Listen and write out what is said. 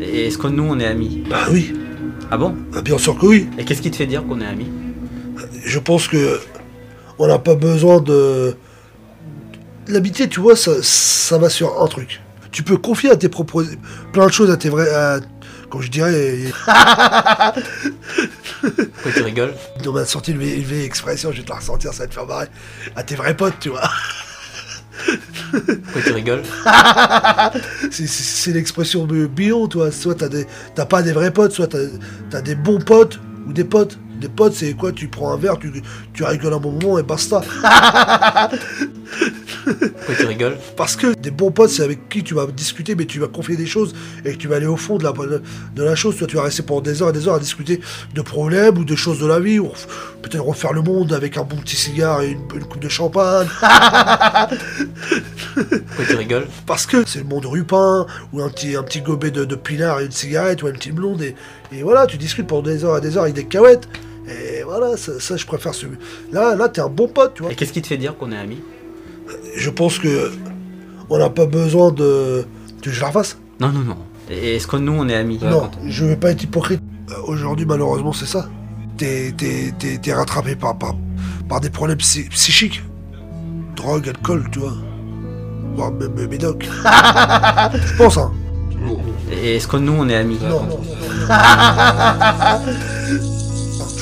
Et est-ce que nous, on est amis Bah oui, Ah bon bah bien sûr que oui. Et qu'est-ce qui te fait dire qu'on est amis Je pense que on n'a pas besoin de. L'amitié, tu vois, ça, ça va sur un truc. Tu peux confier à tes propres. plein de choses à tes vrais. à- Comme je dirais. Pourquoi tu rigoles On m'a sorti une vieille expression, je vais te la ressentir, ça va te faire marrer. À tes vrais potes, tu vois. Pourquoi tu rigoles? C'est- l'expression de bio, toi. Soit t'as pas des vrais potes, soit t'as as des bons potes ou des potes. Des potes, c'est quoi? Tu prends un verre, tu, tu rigoles un bon moment et basta. Pourquoi tu rigoles Parce que des bons potes, c'est avec qui tu vas discuter, mais tu vas confier des choses et que tu vas aller au fond de la, de la chose. Toi, tu vas rester pendant des heures et des heures à discuter de problèmes ou de choses de la vie, ou peut-être refaire le monde avec un bon petit cigare et une, une coupe de champagne. Pourquoi tu rigoles Parce que c'est le monde rupin, ou un petit, un petit gobelet de, de pinard et une cigarette, ou une petite blonde, et, et voilà, tu discutes pendant des heures et des heures avec des cahuètes. Et voilà, ça, ça, je préfère ce. Là, là, t'es un bon pote, tu vois. Et qu'est-ce qui te fait dire qu'on est amis? Je pense que on n'a pas besoin de. Tu veux que je la refasse Non, non, non. Et est-ce que nous, on est amis? Non, je vais pas être hypocrite. Euh, Aujourd'hui, malheureusement, c'est ça. T'es, t'es, t'es, t'es rattrapé par, par, par des problèmes psy- psychiques. Drogue, alcool, tu vois. Voire même euh, médoc. je pense, hein. Et est-ce que nous, on est amis? Non, non.